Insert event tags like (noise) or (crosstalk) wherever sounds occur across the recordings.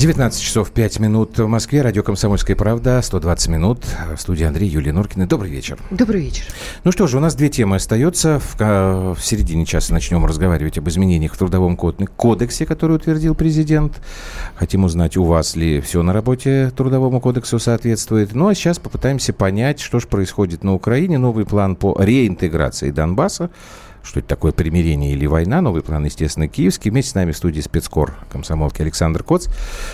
19 часов 5 минут в Москве. Радио «Комсомольская правда». 120 минут. В студии Андрей Юлия Норкина. Добрый вечер. Добрый вечер. Ну что же, у нас две темы остаются. В, в середине часа начнем разговаривать об изменениях в Трудовом кодексе, который утвердил президент. Хотим узнать, у вас ли все на работе Трудовому кодексу соответствует. Ну а сейчас попытаемся понять, что же происходит на Украине. Новый план по реинтеграции Донбасса что это такое примирение или война. Новый план, естественно, киевский. Вместе с нами в студии спецкор комсомолки Александр Коц.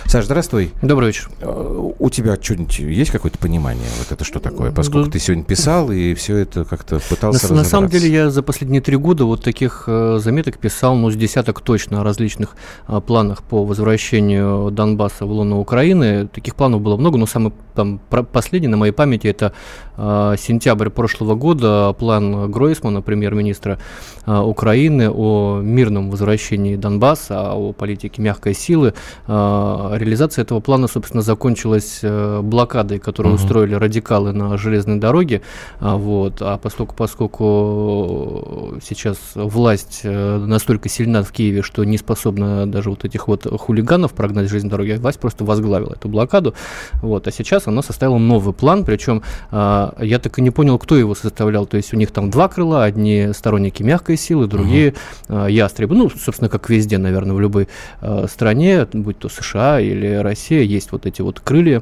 Саш, здравствуй. Добрый вечер. Э, у тебя что-нибудь есть какое-то понимание? Вот это что такое? Поскольку ты сегодня писал и все это как-то пытался на, на самом деле я за последние три года вот таких э, заметок писал, ну, с десяток точно о различных э, планах по возвращению Донбасса в лоно Украины. Таких планов было много, но самый там последний на моей памяти это сентябрь прошлого года, план Гройсмана, премьер-министра Украины о мирном возвращении Донбасса, о политике мягкой силы. Э, реализация этого плана, собственно, закончилась э, блокадой, которую угу. устроили радикалы на железной дороге. Вот. А поскольку, поскольку сейчас власть настолько сильна в Киеве, что не способна даже вот этих вот хулиганов прогнать с железной дороги, власть просто возглавила эту блокаду. Вот. А сейчас она составила новый план, причем я так и не понял, кто его составлял. То есть у них там два крыла, одни сторонники мягкой силы, другие угу. ястребы. Ну, собственно, как везде, наверное, в любой э, стране, будь то США или Россия, есть вот эти вот крылья.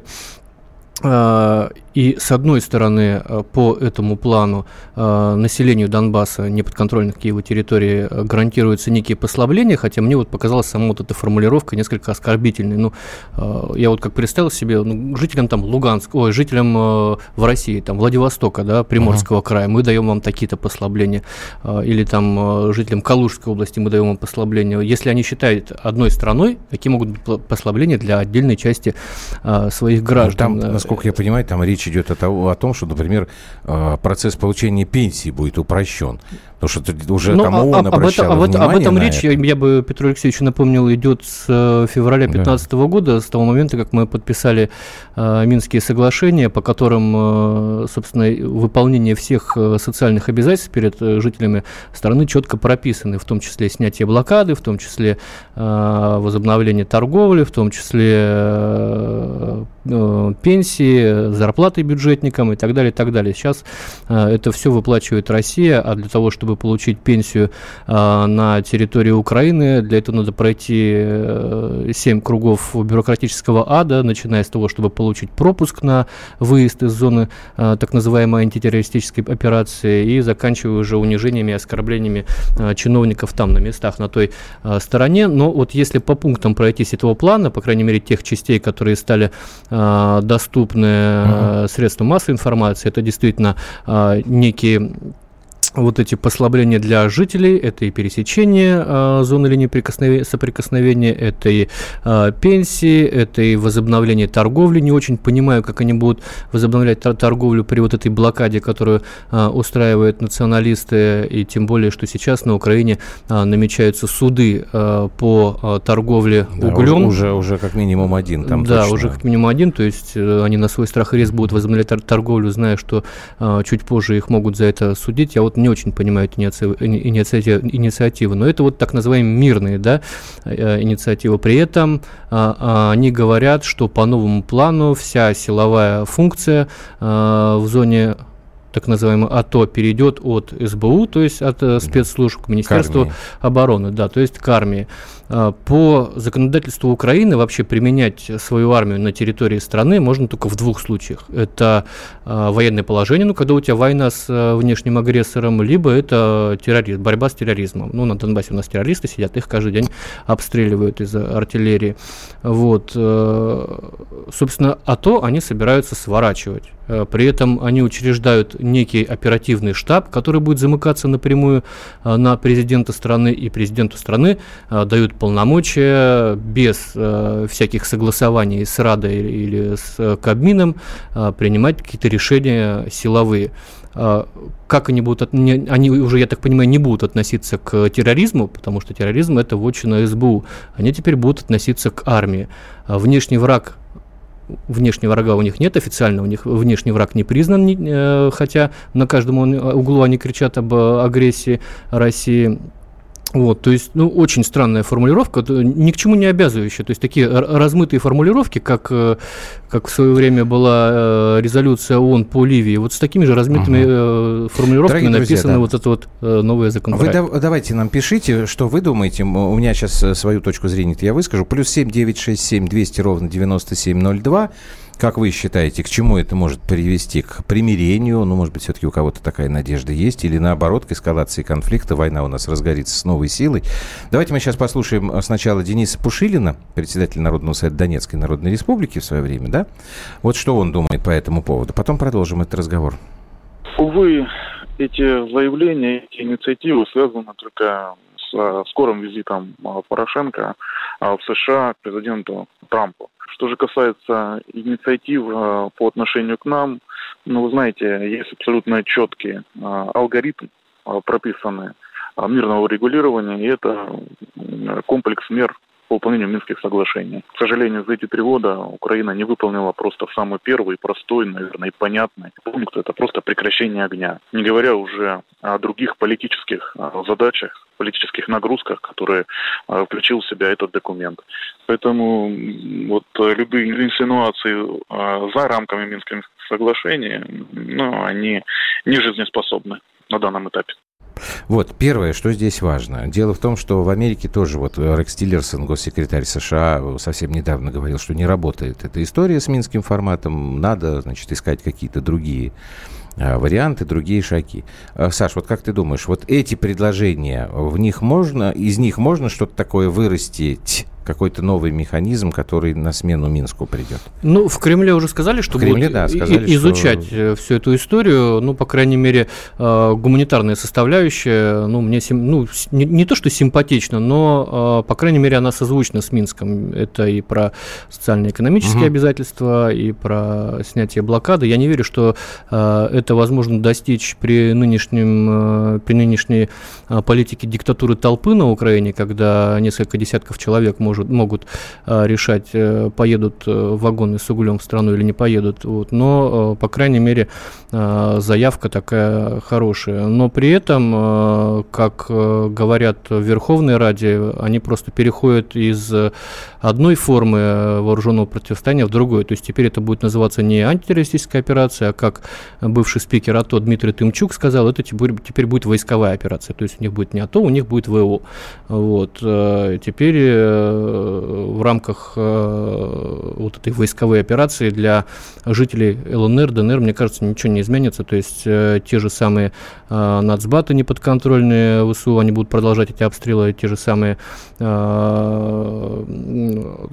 Э, и с одной стороны, э, по этому плану э, населению Донбасса, неподконтрольных Киеву территории, э, гарантируются некие послабления, хотя мне вот показалась сама вот эта формулировка несколько оскорбительной. Ну, я вот как представил себе, ну, жителям там Луганска, ой, жителям в России, там, Владивостока, да, Приморского uh-huh. края, мы даем вам такие-то послабления, или там жителям Калужской области мы даем вам послабления. Если они считают одной страной, какие могут быть послабления для отдельной части своих ну, граждан? Там, насколько я понимаю, там речь идет о, того, о том, что, например, э, процесс получения пенсии будет упрощен. Потому что это уже ну, там ООН а, об, этом, об, об этом речь, это. Я, я бы Петру Алексеевичу напомнил, идет с э, февраля 2015 да. года, с того момента, как мы подписали э, Минские соглашения, по которым, э, собственно, выполнение всех э, социальных обязательств перед э, жителями страны четко прописаны, в том числе снятие блокады, в том числе э, возобновление торговли, в том числе э, э, пенсии, зарплаты бюджетникам и так далее, и так далее. Сейчас э, это все выплачивает Россия, а для того, чтобы чтобы получить пенсию э, на территории Украины. Для этого надо пройти э, 7 кругов бюрократического ада, начиная с того, чтобы получить пропуск на выезд из зоны э, так называемой антитеррористической операции и заканчивая уже унижениями и оскорблениями э, чиновников там на местах на той э, стороне. Но вот если по пунктам пройтись этого плана, по крайней мере тех частей, которые стали э, доступны э, средствам массовой информации, это действительно э, некие вот эти послабления для жителей, это и пересечение э, зоны линии соприкосновения, это и э, пенсии, это и возобновление торговли. Не очень понимаю, как они будут возобновлять торговлю при вот этой блокаде, которую э, устраивают националисты, и тем более, что сейчас на Украине э, намечаются суды э, по э, торговле да, углем. Уже, уже как минимум один там Да, точно. уже как минимум один, то есть э, они на свой страх и риск будут возобновлять торговлю, зная, что э, чуть позже их могут за это судить. Я вот не очень понимаю эту инициативу, инициативу, но это вот так называемые мирные да, э, инициативы. При этом а, а, они говорят, что по новому плану вся силовая функция а, в зоне так называемый АТО перейдет от СБУ, то есть от э, спецслужб к Министерству к обороны, да, то есть к армии. А, по законодательству Украины вообще применять свою армию на территории страны можно только в двух случаях. Это а, военное положение, ну, когда у тебя война с а, внешним агрессором, либо это терроризм, борьба с терроризмом. Ну, на Донбассе у нас террористы сидят, их каждый день обстреливают из артиллерии. Вот. Собственно, АТО они собираются сворачивать. При этом они учреждают некий оперативный штаб, который будет замыкаться напрямую на президента страны, и президенту страны дают полномочия без э, всяких согласований с Радой или с э, Кабмином э, принимать какие-то решения силовые. Э, как они будут, они уже, я так понимаю, не будут относиться к терроризму, потому что терроризм это вотчина СБУ. Они теперь будут относиться к армии. Внешний враг внешнего врага у них нет официально, у них внешний враг не признан, э, хотя на каждом углу они кричат об агрессии России. Вот, то есть, ну, очень странная формулировка, ни к чему не обязывающая. То есть, такие размытые формулировки, как, э, как в свое время была э, резолюция ООН по Ливии, вот с такими же размытыми угу. формулировками Дорогие написано да. вот это вот новое законопроект. Вы да, давайте нам пишите, что вы думаете. У меня сейчас свою точку зрения я выскажу. Плюс семь девять шесть семь двести ровно девяносто семь ноль два. Как вы считаете, к чему это может привести? К примирению? Ну, может быть, все-таки у кого-то такая надежда есть? Или наоборот, к эскалации конфликта? Война у нас разгорится с новой силой. Давайте мы сейчас послушаем э, сначала Дениса Пушилина, председателя Народного совета Донецкой Народной Республики в свое время, да? Вот что он думает по этому поводу. Потом продолжим этот разговор. Увы, эти заявления, эти инициативы связаны только с э, скорым визитом э, Порошенко в США к президенту Трампу. Что же касается инициатив э, по отношению к нам, ну, вы знаете, есть абсолютно четкий э, алгоритм э, прописанный мирного регулирования, и это комплекс мер по выполнению Минских соглашений. К сожалению, за эти три года Украина не выполнила просто самый первый, простой, наверное, и понятный пункт. Это просто прекращение огня. Не говоря уже о других политических задачах, политических нагрузках, которые включил в себя этот документ. Поэтому вот любые инсинуации за рамками Минских соглашений, ну, они не жизнеспособны на данном этапе. Вот, первое, что здесь важно. Дело в том, что в Америке тоже вот Рекс Тиллерсон, госсекретарь США, совсем недавно говорил, что не работает эта история с минским форматом. Надо, значит, искать какие-то другие варианты, другие шаги. А, Саш, вот как ты думаешь, вот эти предложения, в них можно, из них можно что-то такое вырастить какой-то новый механизм, который на смену Минску придет? Ну, в Кремле уже сказали, что в Кремле, будут да, сказали, изучать что... Э, всю эту историю. Ну, по крайней мере, э, гуманитарная составляющая, ну, мне сим... ну, не, не то, что симпатично, но, э, по крайней мере, она созвучна с Минском. Это и про социально-экономические угу. обязательства, и про снятие блокады. Я не верю, что это возможно достичь при, нынешнем, при нынешней политике диктатуры толпы на Украине, когда несколько десятков человек может могут а, решать, э, поедут э, вагоны с углем в страну или не поедут. Вот. Но, э, по крайней мере, заявка такая хорошая. Но при этом, как говорят в Верховной Раде, они просто переходят из одной формы вооруженного противостояния в другую. То есть теперь это будет называться не антитеррористическая операция, а как бывший спикер АТО Дмитрий Тымчук сказал, это теперь будет войсковая операция. То есть у них будет не АТО, у них будет ВО. Вот. Теперь в рамках э, вот этой войсковой операции для жителей ЛНР, ДНР, мне кажется, ничего не изменится. То есть э, те же самые э, нацбаты неподконтрольные ВСУ, они будут продолжать эти обстрелы, те же самые,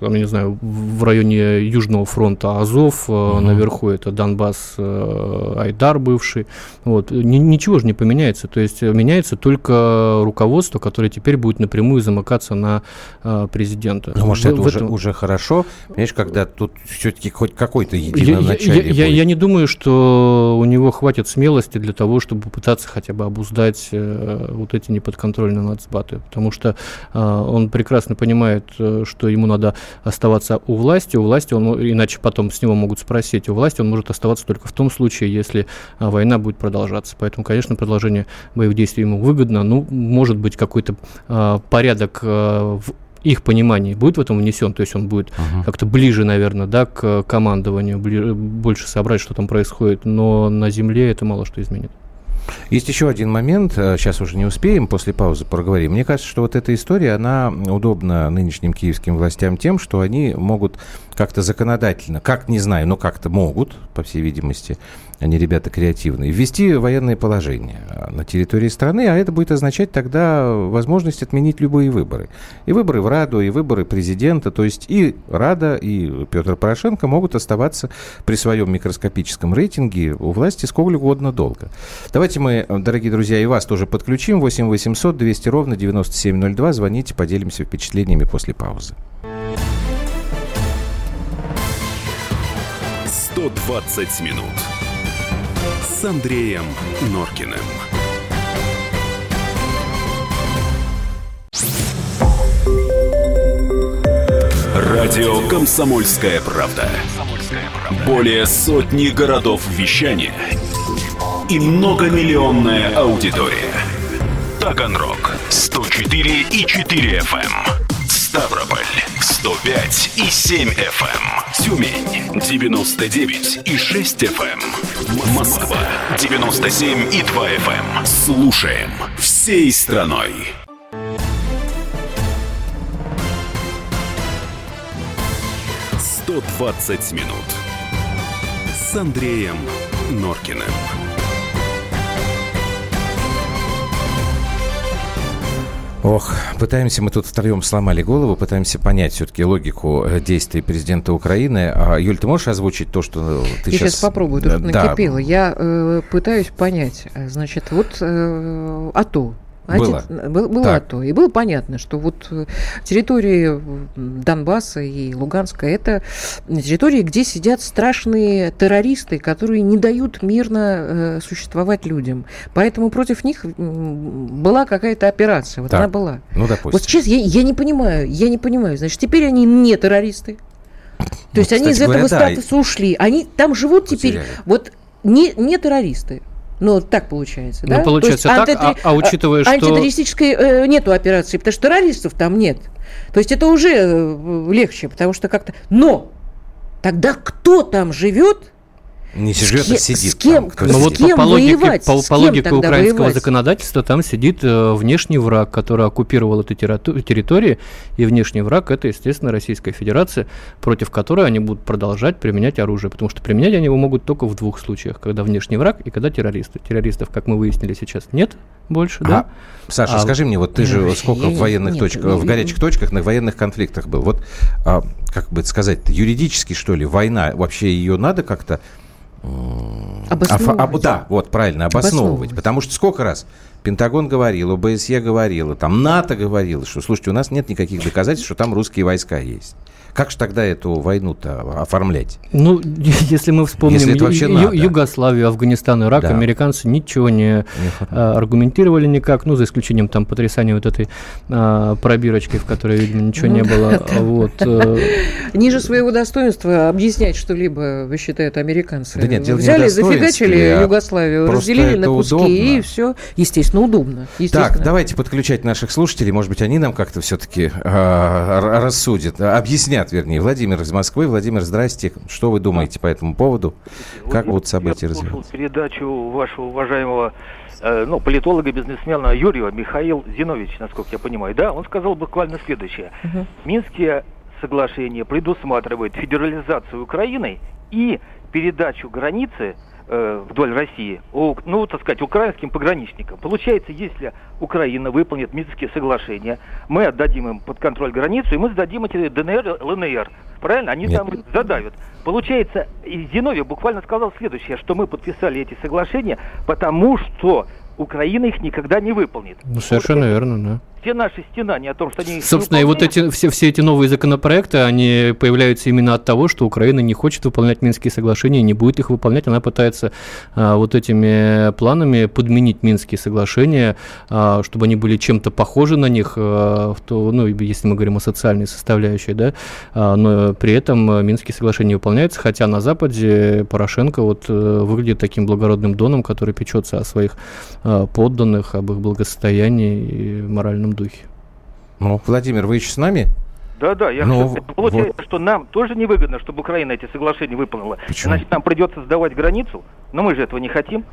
я не знаю, в районе Южного фронта Азов, угу. наверху это Донбасс, Айдар бывший. Вот. Ничего же не поменяется. То есть меняется только руководство, которое теперь будет напрямую замыкаться на президента. Ну, может, в, это в уже, этом... уже хорошо, понимаешь, когда тут все-таки хоть какой-то единоначалие я, я, я, я не думаю, что у него хватит смелости для того, чтобы попытаться хотя бы обуздать э, вот эти неподконтрольные нацбаты, потому что э, он прекрасно понимает, э, что ему надо оставаться у власти, у власти он, иначе потом с него могут спросить, у власти он может оставаться только в том случае, если э, война будет продолжаться. Поэтому, конечно, продолжение боевых действий ему выгодно, ну, может быть, какой-то э, порядок э, в их понимании будет в этом внесен, то есть он будет uh-huh. как-то ближе, наверное, да, к командованию, бли- больше сообрать, что там происходит, но на земле это мало что изменит. Есть еще один момент, сейчас э, уже не успеем, после паузы проговорим. Мне кажется, что вот эта история, она удобна нынешним киевским властям тем, что они могут как-то законодательно, как не знаю, но как-то могут, по всей видимости, они ребята креативные, ввести военное положение на территории страны, а это будет означать тогда возможность отменить любые выборы. И выборы в Раду, и выборы президента, то есть и Рада, и Петр Порошенко могут оставаться при своем микроскопическом рейтинге у власти сколько угодно долго. Давайте мы, дорогие друзья, и вас тоже подключим. 8 800 200 ровно 9702. Звоните, поделимся впечатлениями после паузы. 120 минут с Андреем Норкиным. Радио «Комсомольская правда». Более сотни городов вещания и многомиллионная аудитория. Таганрог 104 и 4 FM. Эм. Ставрополь 105 и 7 FM. Эм. Тюмень 99 и 6 FM. Эм. Москва 97 и 2 FM. Слушаем всей страной. «120 минут» с Андреем Норкиным. Ох, пытаемся мы тут втроем сломали голову, пытаемся понять все-таки логику э, действий президента Украины. А, Юль, ты можешь озвучить то, что ты Я сейчас... сейчас попробую, то, что да. накипело. Я э, пытаюсь понять. Значит, вот э, АТО, было. Был, было так. то. И было понятно, что вот э, территории Донбасса и Луганска это территории, где сидят страшные террористы, которые не дают мирно э, существовать людям. Поэтому против них была какая-то операция. Вот так. она была. Ну, допустим. Вот сейчас я, я не понимаю, я не понимаю. Значит, теперь они не террористы. То ну, есть они из говоря, этого статуса да, ушли. Они там живут теперь вот не, не террористы. Ну, так получается, ну, да? получается так, антитер... а, а учитывая, что... Антитеррористической э, нету операции, потому что террористов там нет. То есть это уже э, легче, потому что как-то... Но тогда кто там живет, не живет, а сидит. С кем, там, ну, вот по, по логике, воевать, по, по логике украинского воевать? законодательства там сидит э, внешний враг, который оккупировал эту территорию, и внешний враг это, естественно, Российская Федерация, против которой они будут продолжать применять оружие, потому что применять они его могут только в двух случаях, когда внешний враг и когда террористы. Террористов, как мы выяснили сейчас, нет больше, а, да? Саша, а, скажи мне, вот ты же сколько в военных нет, точках, нет, в горячих точках, на военных конфликтах был, вот, а, как бы сказать, юридически что ли, война, вообще ее надо как-то Обосновывать. А, а, да, вот правильно, обосновывать. обосновывать. Потому что сколько раз Пентагон говорил, ОБСЕ говорила, там НАТО говорило, что, слушайте, у нас нет никаких доказательств, что там русские войска есть. Как же тогда эту войну-то оформлять? Ну, (laughs) если мы вспомним если вообще надо. Югославию, Афганистан, Ирак, да. американцы ничего не, не а, аргументировали никак, ну, за исключением там потрясания вот этой а, пробирочкой, в которой, видимо, ничего ну, не было. Вот. Э. (laughs) Ниже своего достоинства объяснять что-либо, вы считаете, американцы. Да нет, Взяли, зафигачили а Югославию, разделили на куски, удобно. и все. Естественно, удобно. Естественно. Так, давайте подключать наших слушателей. Может быть, они нам как-то все-таки э, рассудят, объяснят звонят, вернее. Владимир из Москвы. Владимир, здрасте. Что вы думаете по этому поводу? Как будут события развиваться? передачу вашего уважаемого э, ну, политолога, бизнесмена Юрия Михаил Зинович, насколько я понимаю, да, он сказал буквально следующее. Угу. Минские соглашения предусматривают федерализацию Украины и передачу границы вдоль России, ну, так сказать, украинским пограничникам. Получается, если Украина выполнит Минские соглашения, мы отдадим им под контроль границу, и мы сдадим эти ДНР, ЛНР. Правильно? Они Нет. там задавят. Получается, Зиновьев буквально сказал следующее, что мы подписали эти соглашения, потому что Украина их никогда не выполнит. Ну, совершенно вот, верно, да все наши стенания о том, что они... Собственно, и вот эти, все, все эти новые законопроекты, они появляются именно от того, что Украина не хочет выполнять Минские соглашения, не будет их выполнять. Она пытается а, вот этими планами подменить Минские соглашения, а, чтобы они были чем-то похожи на них, а, в то, ну, если мы говорим о социальной составляющей, да, а, но при этом Минские соглашения выполняются, хотя на Западе Порошенко вот э, выглядит таким благородным доном, который печется о своих а, подданных, об их благосостоянии и моральном духе. Ну, Владимир, вы еще с нами? Да, да, я ну, хочу, получается, вот. что нам тоже невыгодно, чтобы Украина эти соглашения выполнила. Почему? Значит, нам придется сдавать границу, но мы же этого не хотим.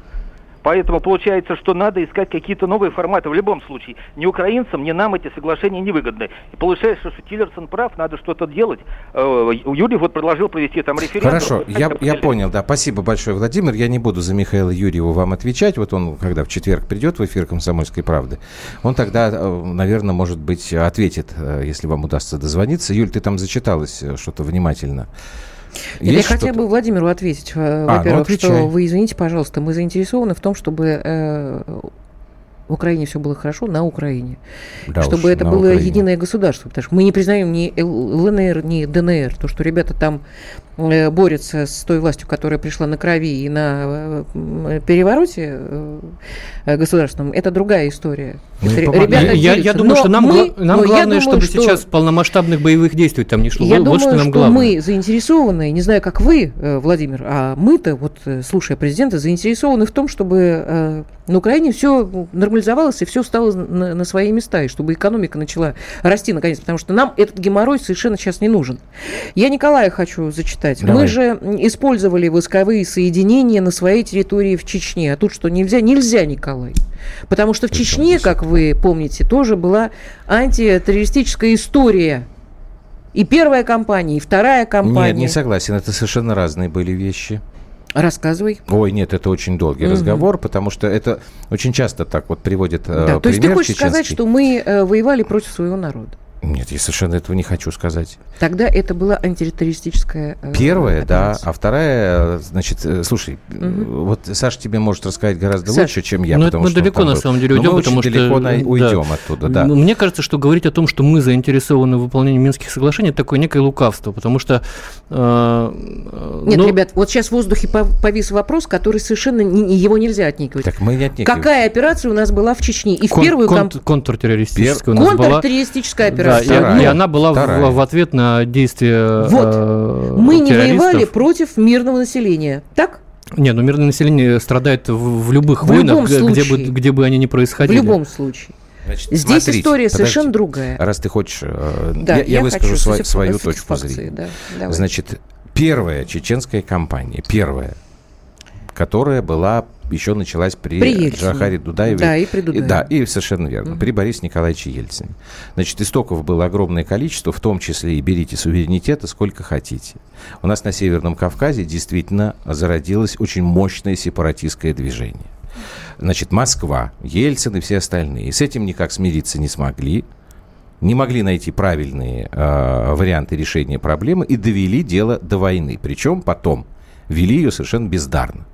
Поэтому получается, что надо искать какие-то новые форматы. В любом случае, ни украинцам, ни нам эти соглашения невыгодны. И получается, что Тиллерсон прав, надо что-то делать. Э, Юрий вот предложил провести там референдум. Хорошо, я, я понял, да. Спасибо большое, Владимир. Я не буду за Михаила Юрьева вам отвечать. Вот он, когда в четверг придет в эфир «Комсомольской правды», он тогда, э, наверное, может быть, ответит, э, если вам удастся дозвониться. Юль, ты там зачиталась что-то внимательно. Нет, я хотела бы Владимиру ответить, а, ну, во-первых, ну, что вы извините, пожалуйста, мы заинтересованы в том, чтобы э, в Украине все было хорошо на Украине. Да чтобы уж, это было Украине. единое государство. Потому что мы не признаем ни ЛНР, ни ДНР. То, что ребята там э, борется с той властью, которая пришла на крови и на перевороте государственном, это другая история. Ну, ребята я, я думаю, что нам, мы, нам главное, думаю, чтобы что... сейчас полномасштабных боевых действий там не шло. Я вот, думаю, что, нам что главное. мы заинтересованы, не знаю, как вы, Владимир, а мы-то, вот слушая президента, заинтересованы в том, чтобы на Украине все нормализовалось и все стало на, на свои места, и чтобы экономика начала расти наконец, потому что нам этот геморрой совершенно сейчас не нужен. Я Николая хочу зачитать. Давай. Мы же использовали войсковые соединения на своей территории в Чечне, а тут что, нельзя? Нельзя, Николай. Потому что в Чечне, как вы помните, тоже была антитеррористическая история. И первая кампания, и вторая кампания. Нет, не согласен. Это совершенно разные были вещи. Рассказывай. Ой, нет, это очень долгий угу. разговор, потому что это очень часто так вот приводит э, да, э, То есть ты хочешь чеченский. сказать, что мы э, воевали против своего народа? Нет, я совершенно этого не хочу сказать. Тогда это была антитеррористическая... Э, Первая, операция. да, а вторая, значит, э, слушай, угу. вот Саша тебе может рассказать гораздо Саш, лучше, чем я. Ну, мы что далеко на самом деле уйдем, потому что... далеко на... уйдем да. оттуда, да. Мне кажется, что говорить о том, что мы заинтересованы в выполнении Минских соглашений, это такое некое лукавство, потому что... Э, Нет, ну... ребят, вот сейчас в воздухе повис вопрос, который совершенно... Не, его нельзя отникивать. Так мы не отникиваем. Какая операция у нас была в Чечне? И Кон- в первую... Кон- контртеррористическая Пер... у нас Контртеррористическая операция да, и, и она была в, в ответ на действия Вот. Э, Мы не воевали против мирного населения. Так? Не, ну мирное население страдает в, в любых в войнах, где, бы, где бы они ни происходили. В любом случае. Значит, Здесь смотрите, история подожди, совершенно другая. Раз ты хочешь, э, да, я, я, я выскажу хочу, свою, свою точку зрения. Да, Значит, первая чеченская кампания, первая, которая была еще началась при, при Джахаре Дудаеве. Да, и при Дудаеве. Да, и совершенно верно, угу. при Борисе Николаевиче Ельцине. Значит, истоков было огромное количество, в том числе и берите суверенитета сколько хотите. У нас на Северном Кавказе действительно зародилось очень мощное сепаратистское движение. Значит, Москва, Ельцин и все остальные. И с этим никак смириться не смогли не могли найти правильные э, варианты решения проблемы и довели дело до войны. Причем потом вели ее совершенно бездарно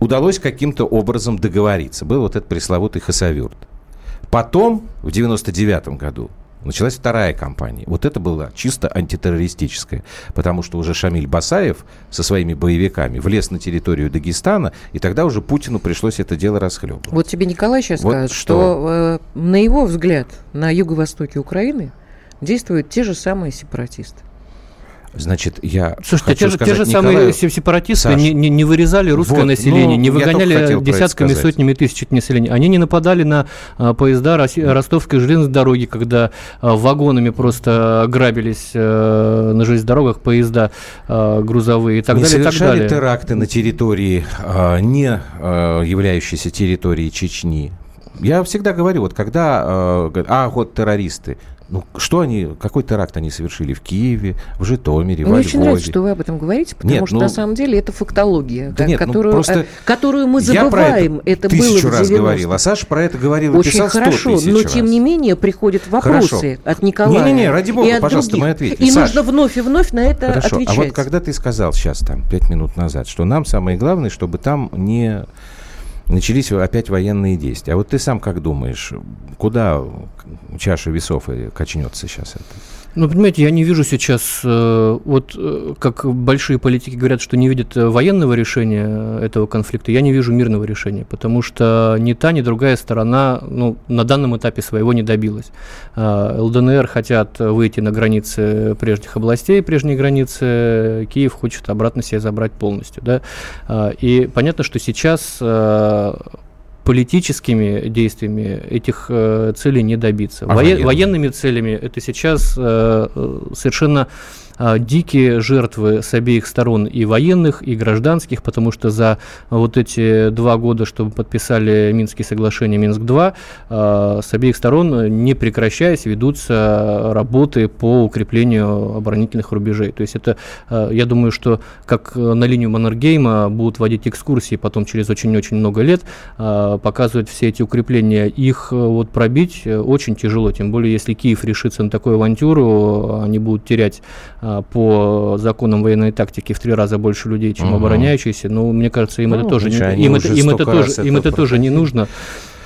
удалось каким-то образом договориться. Был вот этот пресловутый Хасавюрт. Потом, в 99 году, началась вторая кампания. Вот это была чисто антитеррористическая, потому что уже Шамиль Басаев со своими боевиками влез на территорию Дагестана, и тогда уже Путину пришлось это дело расхлебывать. Вот тебе Николай сейчас вот скажет, что, что э, на его взгляд на юго-востоке Украины действуют те же самые сепаратисты. Значит, я Слушайте, те, же, те же самые сепаратисты Саш, не, не, не вырезали русское вот, население, ну, не выгоняли десятками, сотнями тысяч населения. Они не нападали на а, поезда Роси, ростовской железной дороги, когда а, вагонами просто грабились а, на железных дорогах поезда а, грузовые и так не далее. совершали так далее. теракты на территории, а, не а, являющейся территорией Чечни. Я всегда говорю, вот когда, а, вот террористы, ну, что они, какой теракт они совершили в Киеве, в Житомире, Мне во очень нравится, что вы об этом говорите, потому нет, что ну, на самом деле это фактология, да нет, которую, ну, просто которую мы забываем. Я это, это было раз говорил, а Саша про это говорил очень и писал хорошо, но тем раз. не менее приходят вопросы хорошо. от Николая. Не-не-не, ради бога, и пожалуйста, других. мы ответим. И Саш, нужно вновь и вновь на это хорошо. отвечать. А вот когда ты сказал сейчас, там, пять минут назад, что нам самое главное, чтобы там не начались опять военные действия. А вот ты сам как думаешь, куда чаша весов качнется сейчас это? Ну, понимаете, я не вижу сейчас, э, вот э, как большие политики говорят, что не видят э, военного решения этого конфликта, я не вижу мирного решения, потому что ни та, ни другая сторона ну, на данном этапе своего не добилась. ЛДНР хотят выйти на границы прежних областей, прежние границы, Киев хочет обратно себе забрать полностью. Да? И понятно, что сейчас политическими действиями этих э, целей не добиться. А Воен, военными целями это сейчас э, э совершенно дикие жертвы с обеих сторон и военных, и гражданских, потому что за вот эти два года, чтобы подписали Минские соглашения Минск-2, а, с обеих сторон, не прекращаясь, ведутся работы по укреплению оборонительных рубежей. То есть это, а, я думаю, что как на линию Маннергейма будут вводить экскурсии потом через очень-очень много лет, показывать все эти укрепления, их вот пробить очень тяжело, тем более если Киев решится на такую авантюру, они будут терять а, по законам военной тактики в три раза больше людей, чем угу. обороняющиеся. Но мне кажется, им ну, это тоже не, им это, им это тоже, им это тоже не нужно.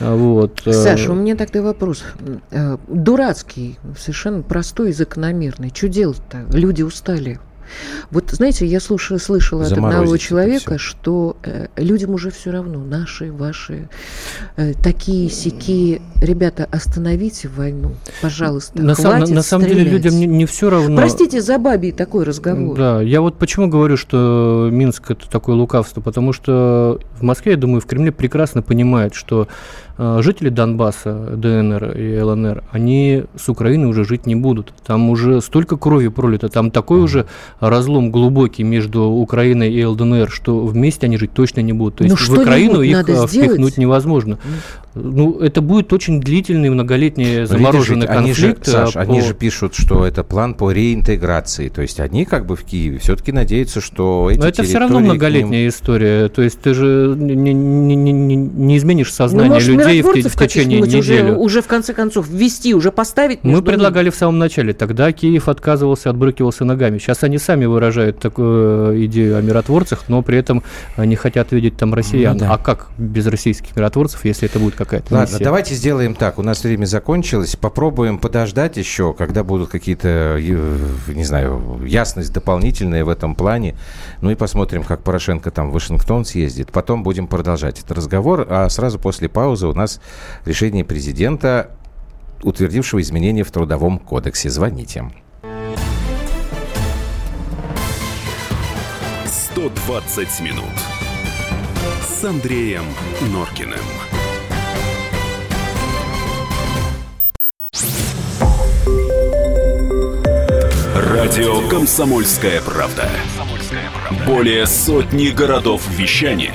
А, вот. Э. Саша, у меня тогда вопрос. Э, дурацкий, совершенно простой и закономерный. Что делать-то? Люди устали. Вот, знаете, я слушала, слышала от одного человека, что э, людям уже все равно, наши, ваши, э, такие, сякие. Ребята, остановите войну, пожалуйста. На, сам, на, на самом деле людям не, не все равно. Простите за бабий такой разговор. Да, я вот почему говорю, что Минск это такое лукавство, потому что в Москве, я думаю, в Кремле прекрасно понимают, что жители Донбасса, ДНР и ЛНР, они с Украины уже жить не будут. Там уже столько крови пролито, там такой уже разлом глубокий между Украиной и ЛДНР, что вместе они жить точно не будут. То есть ну, в Украину их э, впихнуть невозможно. Ну, это будет очень длительный, многолетний замороженный Видишь, конфликт. Они же, Саш, по... они же пишут, что это план по реинтеграции. То есть они как бы в Киеве все-таки надеются, что эти Но это все равно многолетняя ним... история. То есть ты же не, не, не, не изменишь ну, сознание ну, может, людей в, в течение недели. Уже, уже в конце концов ввести, уже поставить Мы предлагали ними. в самом начале. Тогда Киев отказывался, отбрыкивался ногами. Сейчас они сами выражают такую э, идею о миротворцах, но при этом не хотят видеть там россиян. Ну, да. А как без российских миротворцев, если это будет какая-то Ладно, миссия. давайте сделаем так. У нас время закончилось. Попробуем подождать еще, когда будут какие-то, э, не знаю, ясность дополнительная в этом плане. Ну и посмотрим, как Порошенко там в Вашингтон съездит. Потом будем продолжать этот разговор. А сразу после паузы у нас решение президента, утвердившего изменения в Трудовом кодексе. Звоните. 120 минут с Андреем Норкиным. Радио «Комсомольская правда». Более сотни городов вещания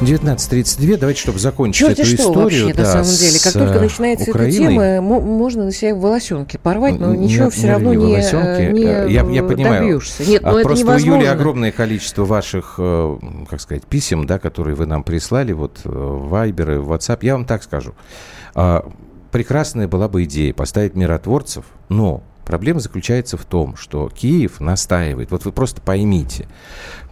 Девятнадцать тридцать две. Давайте, чтобы закончить Черти эту что историю. Вообще, да, на самом деле, как только начинается Украиной, эта тема, можно на себя волосенки порвать, но ничего не, все равно не, не я, я понимаю. добьешься. Нет, но а это просто невозможно. у Юли огромное количество ваших, э, как сказать, писем, да, которые вы нам прислали, вот э, Вайберы, WhatsApp. Я вам так скажу а, прекрасная была бы идея поставить миротворцев, но проблема заключается в том, что Киев настаивает, вот вы просто поймите,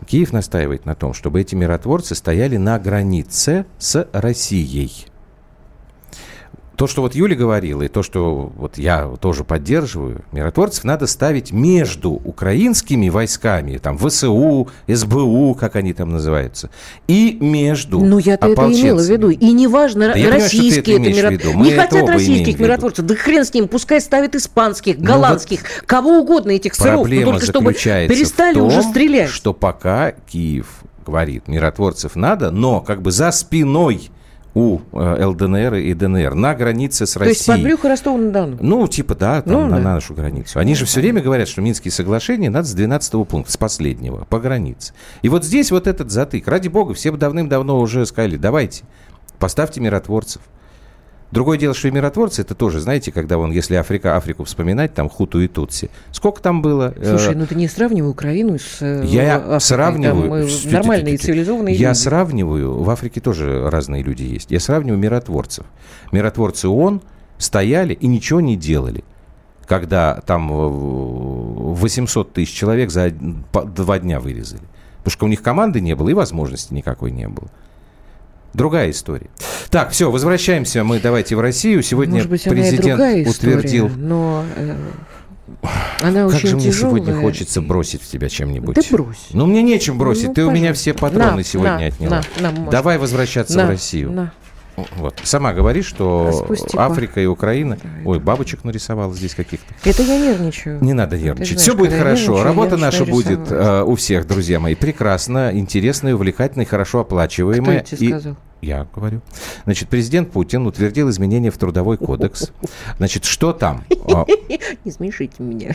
Киев настаивает на том, чтобы эти миротворцы стояли на границе с Россией то, что вот Юля говорила, и то, что вот я тоже поддерживаю, миротворцев надо ставить между украинскими войсками, там, ВСУ, СБУ, как они там называются, и между Ну, я-то это имела в виду. И неважно, да российские это миротворцы. Не хотят российских миротворцев, да хрен с ним, пускай ставят испанских, голландских, ну, вот кого угодно этих сыров, но только чтобы перестали том, уже стрелять. что пока Киев говорит, миротворцев надо, но как бы за спиной у э, ЛДНР и ДНР на границе с Россией. То есть под брюхо Ростова-на-Дону? Ну, типа, да, там, ну, на, да. на нашу границу. Они же все время говорят, что Минские соглашения надо с 12 пункта, с последнего, по границе. И вот здесь вот этот затык. Ради бога, все бы давным-давно уже сказали, давайте, поставьте миротворцев. Другое дело, что и миротворцы, это тоже, знаете, когда он, если Африка, Африку вспоминать, там Хуту и Тутси. Сколько там было? Слушай, ну ты не сравнивай Украину с э, Я Африкой. сравниваю. Там нормальные цивилизованные Я люди. сравниваю, в Африке тоже разные люди есть. Я сравниваю миротворцев. Миротворцы ООН стояли и ничего не делали когда там 800 э, тысяч человек за два дня вырезали. Потому что у них команды не было и возможности никакой не было. Другая история. Так, все, возвращаемся мы давайте в Россию. Сегодня Может быть, президент другая история, утвердил. Но э, она как очень же мне тяжелая. сегодня хочется бросить в тебя чем-нибудь. Ты брось. Ну, мне нечем бросить. Ну, Ты пожалуйста. у меня все патроны на, сегодня на, отняла. На, на, Давай возвращаться на, в Россию. На. Вот. Сама говоришь, что Распусти Африка и Украина... Ой, бабочек нарисовала здесь каких-то. Это я нервничаю. Не надо нервничать. Все будет хорошо. Работа наша будет э, у всех, друзья мои. Прекрасно, интересная, увлекательная, хорошо оплачиваемая. Кто тебе и... сказал? Я говорю. Значит, президент Путин утвердил изменения в Трудовой кодекс. Значит, что там? (laughs) А, Не смешите меня.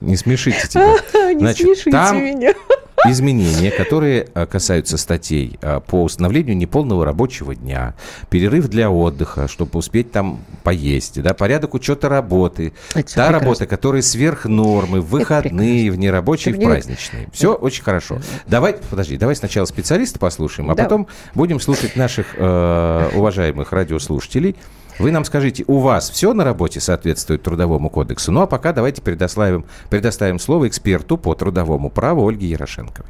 Не смешите тебя. (laughs) Не смешите меня. (laughs) изменения, которые а, касаются статей а, по установлению неполного рабочего дня, перерыв для отдыха, чтобы успеть там поесть, да, порядок учета работы, Это та прекрасно. работа, которая сверх нормы, в выходные, в нерабочие, в праздничные. Все да. очень хорошо. Давай, подожди, давай сначала специалиста послушаем, а да. потом будем слушать наших э, уважаемых радиослушателей. Вы нам скажите, у вас все на работе соответствует Трудовому кодексу? Ну а пока давайте предоставим, предоставим слово эксперту по трудовому праву Ольге Ярошенковой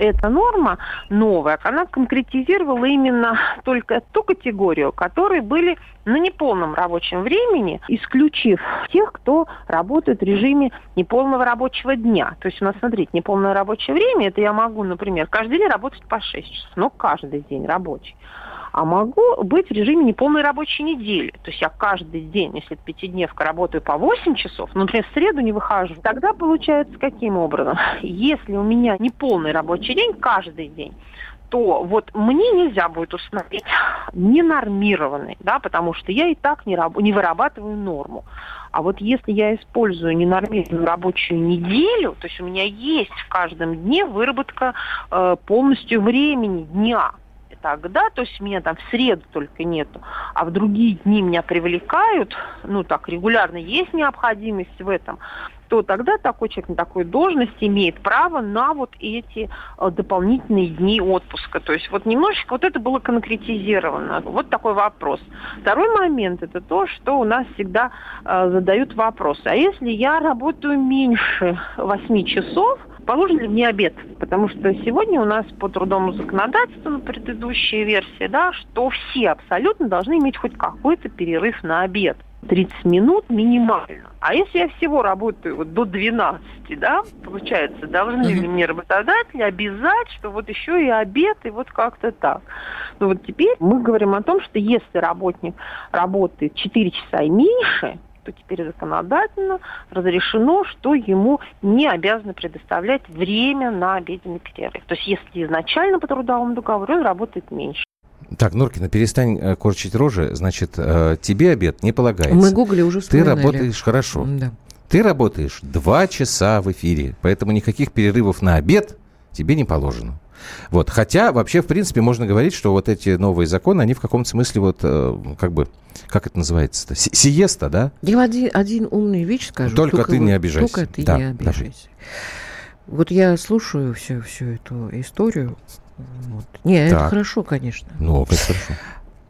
эта норма новая, она конкретизировала именно только ту категорию, которые были на неполном рабочем времени, исключив тех, кто работает в режиме неполного рабочего дня. То есть у нас, смотрите, неполное рабочее время, это я могу, например, каждый день работать по 6 часов, но каждый день рабочий а могу быть в режиме неполной рабочей недели. То есть я каждый день, если это пятидневка, работаю по 8 часов, но, например, в среду не выхожу. Тогда получается каким образом? (laughs) Если у меня неполный рабочий день каждый день, то вот мне нельзя будет установить ненормированный, да, потому что я и так не, раб- не вырабатываю норму. А вот если я использую ненормированную рабочую неделю, то есть у меня есть в каждом дне выработка э, полностью времени дня, тогда, то есть меня там в среду только нету, а в другие дни меня привлекают, ну так регулярно есть необходимость в этом, то тогда такой человек на такой должности имеет право на вот эти э, дополнительные дни отпуска. То есть вот немножечко вот это было конкретизировано. Вот такой вопрос. Второй момент это то, что у нас всегда э, задают вопрос. А если я работаю меньше 8 часов, положен ли мне обед? Потому что сегодня у нас по трудовому законодательству, на предыдущей версии, да, что все абсолютно должны иметь хоть какой-то перерыв на обед. 30 минут минимально. А если я всего работаю вот до 12, да, получается, должны ли мне работодатели обязать, что вот еще и обед, и вот как-то так. Но вот теперь мы говорим о том, что если работник работает 4 часа и меньше, то теперь законодательно разрешено, что ему не обязаны предоставлять время на обеденный перерыв. То есть если изначально по трудовому договору он работает меньше. Так, Норкина, перестань э, корчить рожи. Значит, э, тебе обед не полагается. Мы гугли уже Ты работаешь хорошо. Да. Ты работаешь два часа в эфире, поэтому никаких перерывов на обед тебе не положено. Вот. Хотя, вообще, в принципе, можно говорить, что вот эти новые законы, они в каком-то смысле вот, э, как бы, как это называется-то? Си сиеста, да? Я один, один умный вещь скажу. Только, только ты вот, не обижайся. Только ты да, не обижайся. Да. Вот я слушаю всю, всю эту историю. Вот. Не, так. это хорошо, конечно. Ну, это хорошо.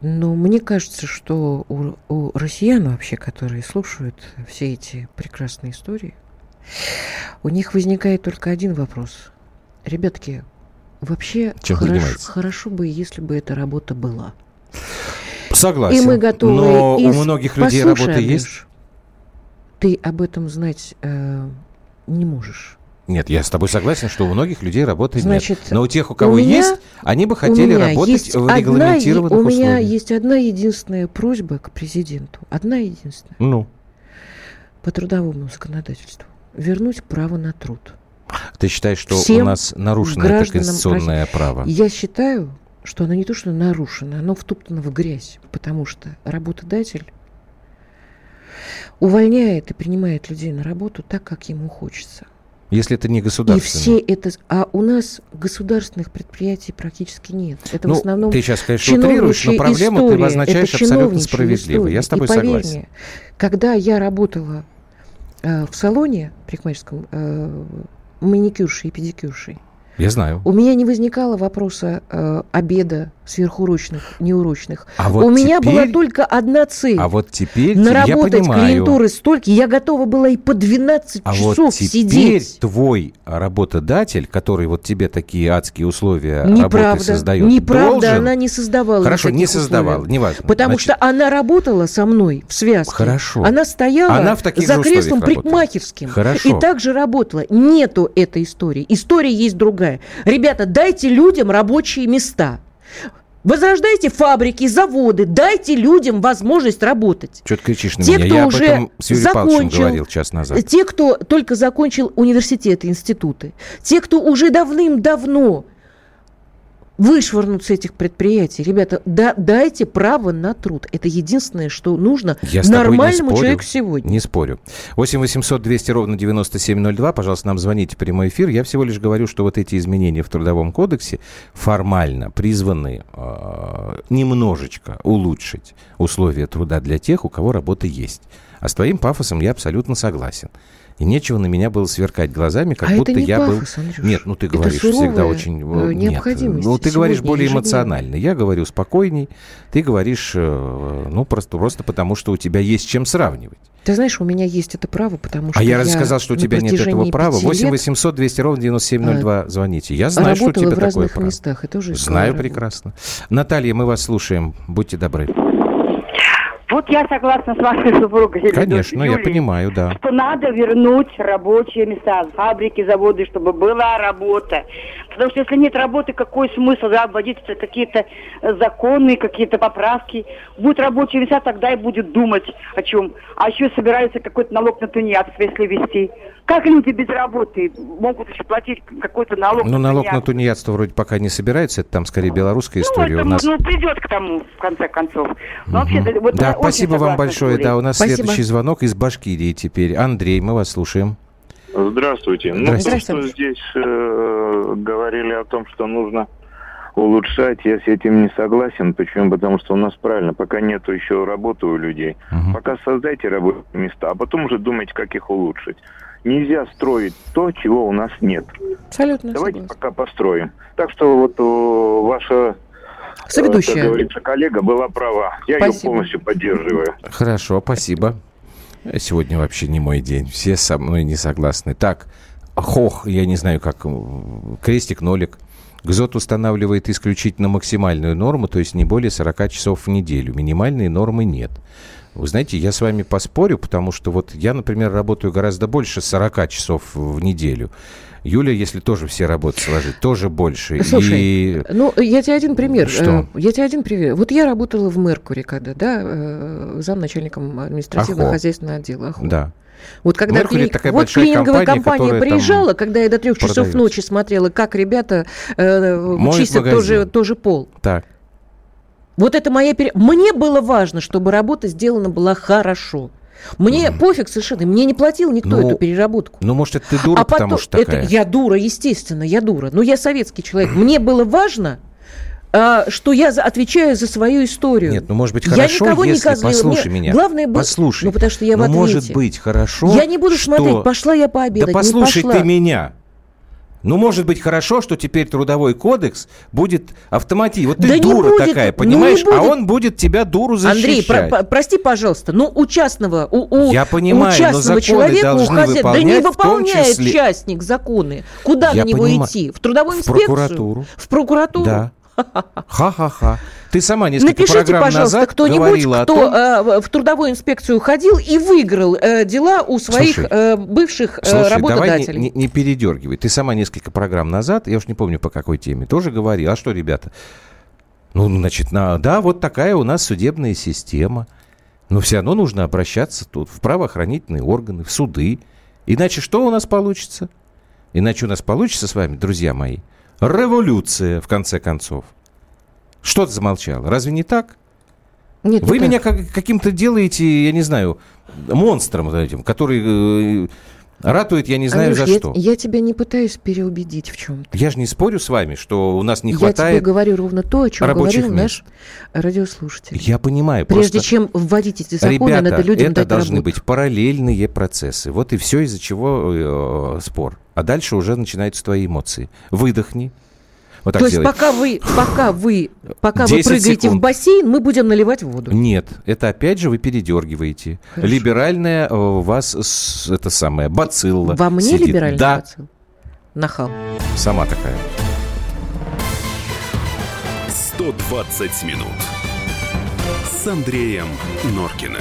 Но мне кажется, что у, у россиян вообще, которые слушают все эти прекрасные истории, у них возникает только один вопрос. Ребятки, Вообще Чем хорошо, хорошо бы, если бы эта работа была. Согласен. И мы готовы. Но из... у многих людей Послушай, работа Андрюш, есть. Ты об этом знать э, не можешь. Нет, я с тобой согласен, что у многих людей работы Значит, нет. Но у тех, у кого у меня, есть, они бы хотели работать в регламентированных одна, У меня есть одна единственная просьба к президенту. Одна единственная. Ну? По трудовому законодательству. Вернуть право на труд. Ты считаешь, что Всем у нас нарушено это конституционное России. право? Я считаю, что оно не то, что нарушено, оно втоптано в грязь, потому что работодатель увольняет и принимает людей на работу так, как ему хочется. Если это не государственное. И все это... А у нас государственных предприятий практически нет. Это ну, в основном Ты сейчас, конечно, утрируешь, но проблему история. ты обозначаешь абсолютно справедливо. История. Я с тобой и согласен. Мне, когда я работала э, в салоне парикмахерском, э, маникюршей и педикюршей. Я знаю. У меня не возникало вопроса э, обеда сверхурочных, неурочных. А вот У теперь... меня была только одна цель. А вот теперь наработать я клиентуры столько. Я готова была и по 12 а часов вот теперь сидеть. твой работодатель, который вот тебе такие адские условия неправда, работы создает, Неправда, должен... она не создавала Хорошо, не создавала, неважно. Потому Значит... что она работала со мной в связке. Хорошо. Она стояла она в таких за креслом парикмахерским. Хорошо. И также работала. Нету этой истории. История есть другая. Ребята, дайте людям рабочие места. Возрождайте фабрики, заводы, дайте людям возможность работать. Что ты кричишь на те, меня? Кто Я уже об этом с Юрием закончил, говорил час назад. Те, кто только закончил университеты, институты, те, кто уже давным-давно вышвырнуть с этих предприятий. Ребята, да, дайте право на труд. Это единственное, что нужно Я нормальному человеку сегодня. Не спорю. 8 800 200 ровно 9702. Пожалуйста, нам звоните в прямой эфир. Я всего лишь говорю, что вот эти изменения в Трудовом кодексе формально призваны э, немножечко улучшить условия труда для тех, у кого работа есть. А с твоим пафосом я абсолютно согласен. И нечего на меня было сверкать глазами, как а будто это не я пафос, был... Андрюш. Нет, ну ты Это говоришь всегда очень... э, Нет, необходимость ну ты говоришь более эмоционально. Я говорю спокойней. Ты говоришь, э, ну просто, просто потому, что у тебя есть чем сравнивать. Ты знаешь, у меня есть это право, потому что А я разве сказал, что у тебя нет этого права? пяти 8 лет 800 200 ровно 9702 звоните. Я знаю, что у тебя в такое право. местах. Это уже Знаю работа. прекрасно. Наталья, мы вас слушаем. Будьте добры. Вот я согласна с вашей супругой. Конечно, я Юлией, понимаю, да. Что надо вернуть рабочие места, фабрики, заводы, чтобы была работа. Потому что если нет работы, какой смысл да, вводить какие-то э, законы, какие-то поправки? Будут рабочие места, тогда и будет думать о чем. А еще собираются какой-то налог на тунеядство, если вести. Как люди без работы могут еще платить какой-то налог Ну, на налог на тунеядство? вроде пока не собирается. Это там скорее белорусская история. Ну, у это, нас... ну, придет к тому, в конце концов. Но вообще, вот Да, спасибо вам большое. Да, у нас Спасибо. следующий звонок из Башкирии теперь. Андрей, мы вас слушаем. Здравствуйте. Ну, Здравствуйте. то, что здесь э, говорили о том, что нужно улучшать, я с этим не согласен. Почему? Потому что у нас правильно, пока нету еще работы у людей, Мгм. пока создайте рабочие места, а потом уже думайте, как их улучшить. Нельзя строить то, чего у нас нет. Абсолютно Давайте согласна. пока построим. Так что вот о, ваша, э, как Соведущая. говорится, коллега была права. Я ее Спасибо. полностью поддерживаю. Хорошо, спасибо. Сегодня вообще не мой день. Все со мной не согласны. Так, хох, я не знаю, как крестик, нолик. ГЗОТ устанавливает исключительно максимальную норму, то есть не более 40 часов в неделю. Минимальной нормы нет. Вы знаете, я с вами поспорю, потому что вот я, например, работаю гораздо больше 40 часов в неделю. Юля, если тоже все работы сложить, тоже больше. Слушай, И Ну, я тебе один пример. Что? Э, Я тебе один пример. Вот я работала в Меркуре, когда, да, э, замначальником административно-хозяйственного отдела. Ахо. да. Вот когда Меркури такая вот клининговая компания, компания приезжала, когда я до трех часов продается. ночи смотрела, как ребята э, Моют чистят магазин. тоже, тоже пол. Так. Вот это моя... пере- Мне было важно, чтобы работа сделана была хорошо. Мне пофиг совершенно, мне не платил никто Ну, эту переработку. Ну, может, это ты дура, а потом, потому что это такая. я дура, естественно, я дура. Но я советский человек. Мне было важно, а, что я за- отвечаю за свою историю. Нет, ну может быть Я хорошо, не если козлила. послушай Мне меня. главное было- Послушай. Ну, потому что я в Ну, может ответе. быть хорошо. я не буду что- смотреть, пошла я пообедать, Да послушай не пошла. ты меня. Ну, может быть, хорошо, что теперь трудовой кодекс будет автоматически. Вот ты Да дура будет, такая, ну, понимаешь? А будет. он будет тебя дуру Андрей, защищать. про- про- прости, пожалуйста, ну у частного, у, у- Я понимаю, у но частного законы человека, должны хозяина, да не в выполняет числе- частник законы. Куда Я на него понимаю. идти? В трудовую В инспекцию? прокуратуру. В прокуратуру? Да. Ха-ха-ха. Ты сама несколько Напишите, программ пожалуйста, назад кто-нибудь, говорила кто о том... э, в трудовую инспекцию ходил и выиграл э, дела у своих Слушай, э, бывших э, Слушай, давай работодателей. не, не- не передергивай. Ты сама несколько программ назад, я уж не помню по какой теме, тоже говорила. А что, ребята? Ну, значит, на, да, вот такая у нас судебная система. Но все равно нужно обращаться тут в правоохранительные органы, в суды. Иначе что у нас получится? Иначе у нас получится с вами, друзья мои, революция, в конце концов. Что ты замолчал? Разве не так? Нет, Вы не меня так. как, каким-то делаете, я не знаю, монстром этим, который э, ратует, я не знаю Андрюш, за я, что. я тебя не пытаюсь переубедить в чем-то. Я же не спорю с вами, что у нас не Я тебе хватает. говорю ровно то, о чем говорил мест. наш радиослушатель. Я понимаю, Прежде просто, чем вводить эти законы, ребята, надо людям это дать должны работу. быть параллельные процессы. Вот и все, из-за чего э, спор. А дальше уже начинаются твои эмоции. Выдохни. Вот так То есть делай. пока вы, пока вы, пока вы 10 прыгаете секунд. в бассейн, мы будем наливать воду. Нет, это опять же вы передергиваете. Хорошо. Либеральная э, у вас это самое бацилла. Во мне сидит. либеральный Да, бацилл? Нахал. сама такая. 120 минут с Андреем Норкиным.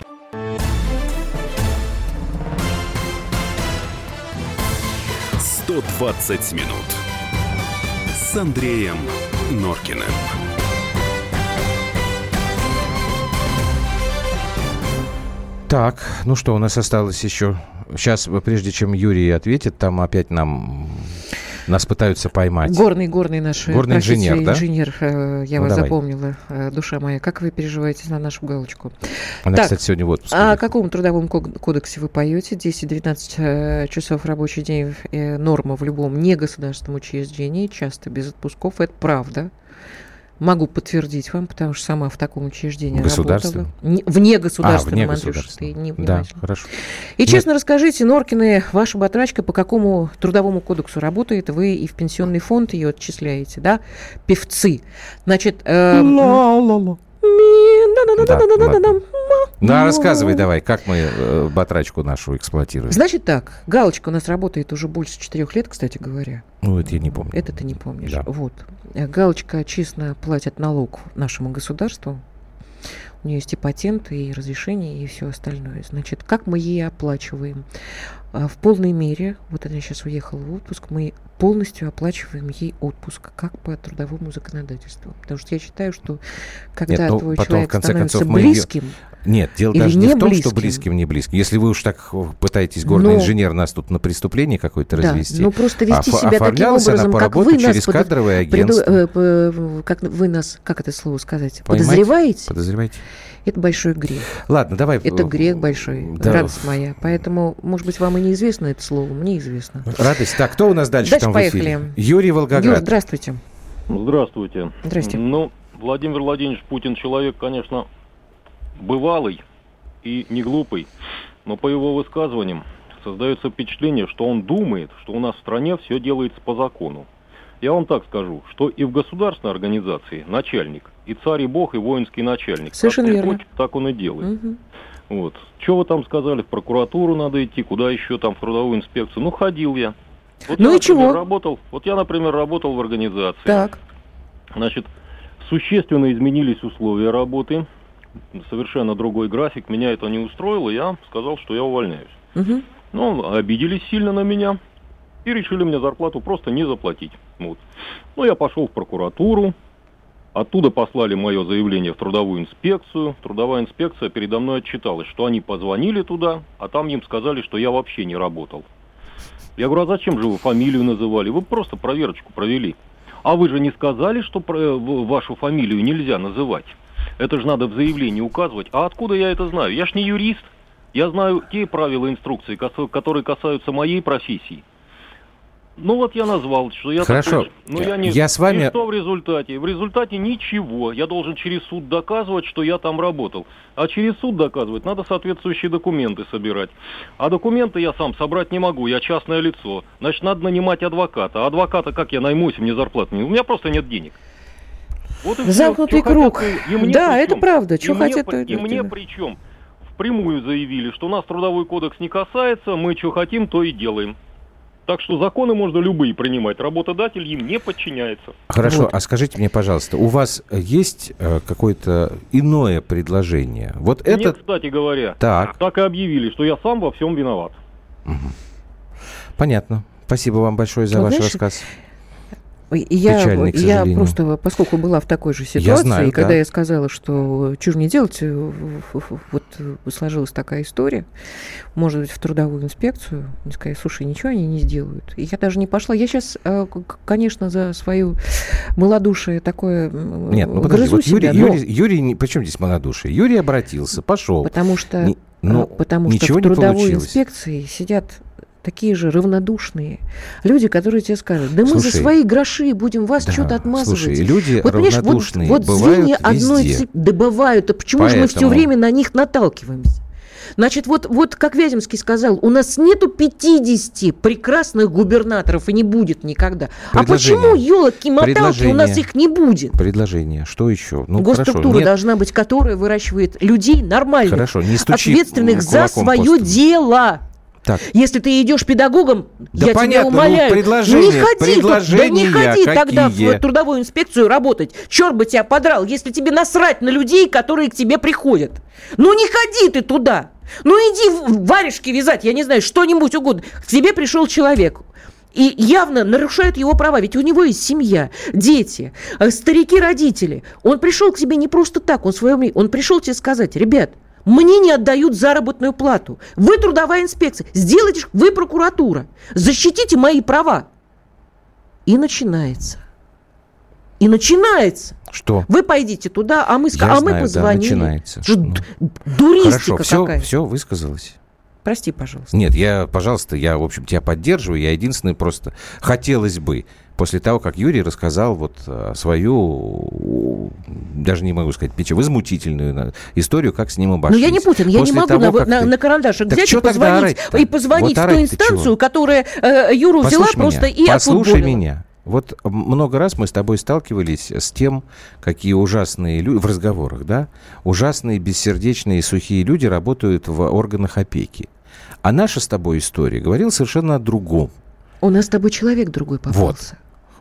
Сто двадцать минут с Андреем Норкиным. Так, ну что, у нас осталось еще... Сейчас, прежде чем Юрий ответит, там опять нам нас пытаются поймать. Горный, горный наш э, Горный инженер, да? инженер, э, я Ну, вас давай. запомнила, э, душа моя. Как вы переживаете на нашу галочку? Она, Так, кстати, сегодня в отпуске. А о каком трудовом ко- кодексе вы поете? 10-12 э, часов рабочий день норма в любом негосударственном учреждении, часто без отпусков. Это правда. Могу подтвердить вам, потому что сама в таком учреждении государственном? работала. Не- в негосударственном, а, вне Андрюша, ты не Да, хорошо. И честно расскажите, Норкины, ваша батрачка по какому трудовому кодексу работает? Вы и в пенсионный фонд ее отчисляете, да? Певцы. Значит... э, ми- Да, Ну. рассказывай давай, как мы батрачку нашу эксплуатируем. Значит так, галочка у нас работает уже больше четырех лет, кстати говоря. Ну, это я не помню. Это ты не помнишь. Да. Вот. Галочка честно платит налог нашему государству. У нее есть и патент, и разрешение, и все остальное. Значит, как мы ей оплачиваем? А, В полной мере, вот она сейчас уехала в отпуск, мы полностью оплачиваем ей отпуск, как по трудовому законодательству. Потому что я считаю, что когда ну, твой потом, в человек конце становится концов, мы близким, Нет, дело даже не не в том, что близким. близким, не близким. Если вы уж так э, пытаетесь, горный Но- инженер, нас тут на преступление какое-то да, развести. ну просто вести Оф- себя таким образом, как вы нас через подо- кадровое агентство. э, п- как вы нас, как это слово сказать, Поймать? подозреваете? Подозреваете? Это большой грех. Ладно, давай. Это грех большой, да. радость моя. Поэтому, может быть, вам и неизвестно это слово, мне известно. Радость. Так, кто у нас дальше, Дальше там в поехали. эфире? Юрий Юр, Волгоград. здравствуйте. Здравствуйте. Здрасте. Ну, Владимир Владимирович Путин человек, конечно, бывалый и не глупый, но по его высказываниям создается впечатление, что он думает, что у нас в стране все делается по закону. Я вам так скажу, что и в государственной организации начальник, и царь, и бог, и воинский начальник. Совершенно как верно. хочет, так он и делает. Мгм. Вот. Что вы там сказали, в прокуратуру надо идти, куда еще там, в трудовую инспекцию? Ну, ходил я. Вот Ну я, и чего? например, Работал, вот я, например, работал в организации. Так, Значит, существенно изменились условия работы, совершенно другой график, меня это не устроило, я сказал, что я увольняюсь. Мгм. Ну, обиделись сильно на меня и решили мне зарплату просто не заплатить. Вот. Ну, я пошел в прокуратуру, оттуда послали мое заявление в трудовую инспекцию. Трудовая инспекция передо мной отчиталась, что они позвонили туда, а там им сказали, что я вообще не работал. Я говорю, а зачем же вы фамилию называли? Вы просто проверочку провели. А вы же не сказали, что в- вашу фамилию нельзя называть. Это же надо в заявлении указывать. А откуда я это знаю? Я ж не юрист. Я знаю те правила инструкции, которые касаются моей профессии. Ну вот я назвал, что я Хорошо. такой. Но я, не... Я с вами- И что в результате? В результате ничего. Я должен через суд доказывать, что я там работал. А через суд доказывать надо соответствующие документы собирать. А документы я сам собрать не могу, я частное лицо. Значит, надо нанимать адвоката. А адвоката как я найму, если мне зарплаты не... У меня просто нет денег. Вот и. Замкнутый Чё хотят, круг. и мне Да, при это правда. Мне хотят, то И и мне причем впрямую заявили, что нас трудовой кодекс не касается, мы что хотим, то и делаем. Так что законы можно любые принимать, работодатель им не подчиняется. Хорошо, Вот. а скажите мне, пожалуйста, у вас есть э, какое-то иное предложение? Вот Мне, этот... кстати говоря, Так. так и объявили, что я сам во всем виноват. Понятно. Спасибо вам большое за Ну, ваш знаешь, рассказ. Я, Печальный, к я просто, поскольку была в такой же Я ситуации, знаю, и когда да. я сказала, что чего не делать, э, в- в- вот э, сложилась такая история, может быть, в трудовую инспекцию, мне сказали, слушай, ничего они не сделают. И я даже не пошла. Я сейчас, конечно, за свою малодушие такое Нет, ну подожди, вот Юрий, себя, но Юрий, Юрий, не- при чем здесь малодушие? Юрий обратился, пошел. потому что, Не- ну, а, потому что ничего в не трудовой инспекции сидят такие же равнодушные люди, которые тебе скажут, да мы за Слушай, свои гроши будем вас Да, что-то отмазывать. Слушай, люди Вот, вот, равнодушные вот бывают звенья одной везде. цепи, да бывают, а почему же мы все Поэтому- время на них наталкиваемся? Значит, вот, вот как Вяземский сказал, у нас нету 50 прекрасных губернаторов и не будет никогда. А почему, елки-моталки, у нас их не будет? Предложение. Что еще? Ну, Госструктура хорошо. должна быть, которая выращивает людей нормальных, хорошо, не стучи ответственных за свое дело. Так. Если ты идешь педагогом, да я понятно, тебя ну, умоляю, ну, предложение, не ходи, предложения да не ходи какие? тогда в трудовую инспекцию работать. Черт бы тебя подрал, если тебе насрать на людей, которые к тебе приходят. Ну не ходи ты туда. Ну иди варежки вязать, я не знаю, что-нибудь угодно. К тебе пришел человек, и явно нарушают его права, ведь у него есть семья, дети, э, старики, родители. Он пришел к тебе не просто так, он своем, он пришел тебе сказать, ребят, мне не отдают заработную плату. Вы трудовая инспекция. Сделайте, вы прокуратура. Защитите мои права. И начинается. И начинается. Что? Вы пойдите туда, а мы, Я а знаю, мы позвонили. Да, начинается. Что, дуристика Хорошо, все, какая. все высказалось. Прости, пожалуйста. Нет, я, пожалуйста, я, в общем, тебя поддерживаю. Я единственный просто хотелось бы после того, как Юрий рассказал вот э, свою, даже не могу сказать, печь, возмутительную историю, как с ним обошлись. Ну, я не Путин, я не могу того, на, на, на карандашик так взять и позвонить, и позвонить вот в ту инстанцию, которая э, Юру Послушай взяла меня, просто и Послушай меня. Вот много раз мы с тобой сталкивались с тем, какие ужасные люди, в разговорах, да, ужасные, бессердечные, сухие люди работают в органах опеки. А наша с тобой история говорила совершенно о другом. У нас с тобой человек другой попался. Вот.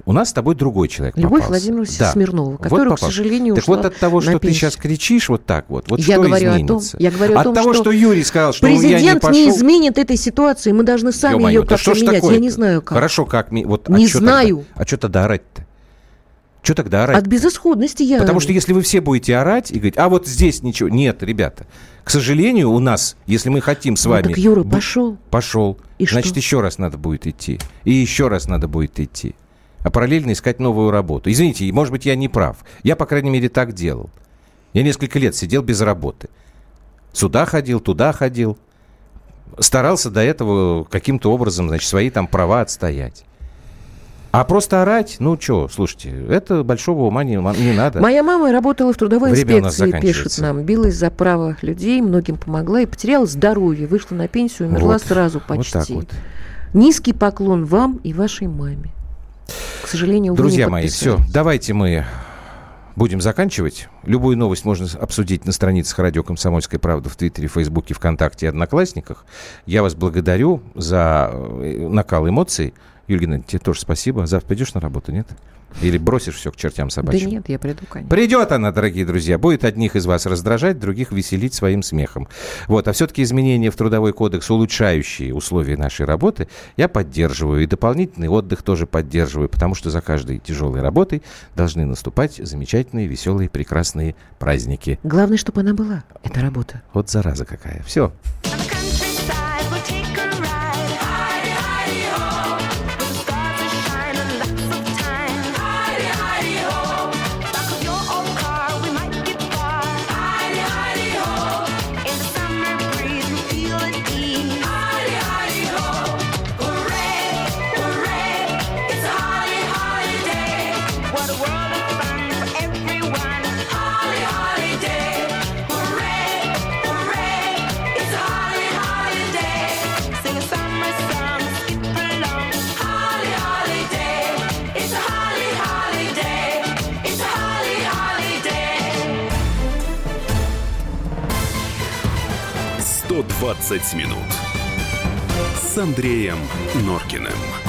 У нас с тобой другой человек Любовь попался. Владимировна да. Смирнова, которая, вот к сожалению, Так вот от того, что на ты пенсию. сейчас кричишь вот так вот, вот я что говорю изменится? О том, я говорю от о том, того, что, что Юрий сказал, что президент я не пошел... не изменит этой ситуации, мы должны сами Ё-моё, ее да как-то менять. Я не знаю как. Хорошо, как... Вот, Не а чё знаю. Тогда? А что тогда орать-то? Что тогда орать? От безысходности я... Потому что если вы все будете орать и говорить, а вот здесь ничего... Нет, ребята, к сожалению, у нас, если мы хотим с Ну, вами... так Юра пошел. Пошел. И Значит, что? еще раз надо будет идти. И еще раз надо будет идти. А параллельно искать новую работу. Извините, может быть, я не прав. Я, по крайней мере, так делал. Я несколько лет сидел без работы. Сюда ходил, туда ходил. Старался до этого каким-то образом, значит, свои там права отстоять. А просто орать, ну что, слушайте, это большого ума не, не надо. Моя мама работала в трудовой Время инспекции, пишет нам. Билась за право людей, многим помогла и потеряла здоровье. Вышла на пенсию, умерла Вот, сразу вот почти. так вот. Низкий поклон вам и вашей маме. К сожалению, Друзья мои, все, давайте мы будем заканчивать. Любую новость можно обсудить на страницах радио «Комсомольская правда» в Твиттере, Фейсбуке, ВКонтакте и Одноклассниках. Я вас благодарю за э, накал эмоций. Геннадьевна, тебе тоже спасибо. Завтра пойдешь на работу, нет? Или бросишь все к чертям Да собачьим? нет, я приду, конечно. Придет она, дорогие друзья, будет одних из вас раздражать, других веселить своим смехом. Вот, а все-таки изменения в Трудовой кодекс, улучшающие условия нашей работы, я поддерживаю. И дополнительный отдых тоже поддерживаю, потому что за каждой тяжелой работой должны наступать замечательные, веселые, прекрасные праздники. Главное, чтобы она была, эта работа. Вот зараза какая. Все. «120 минут» с Андреем Норкиным.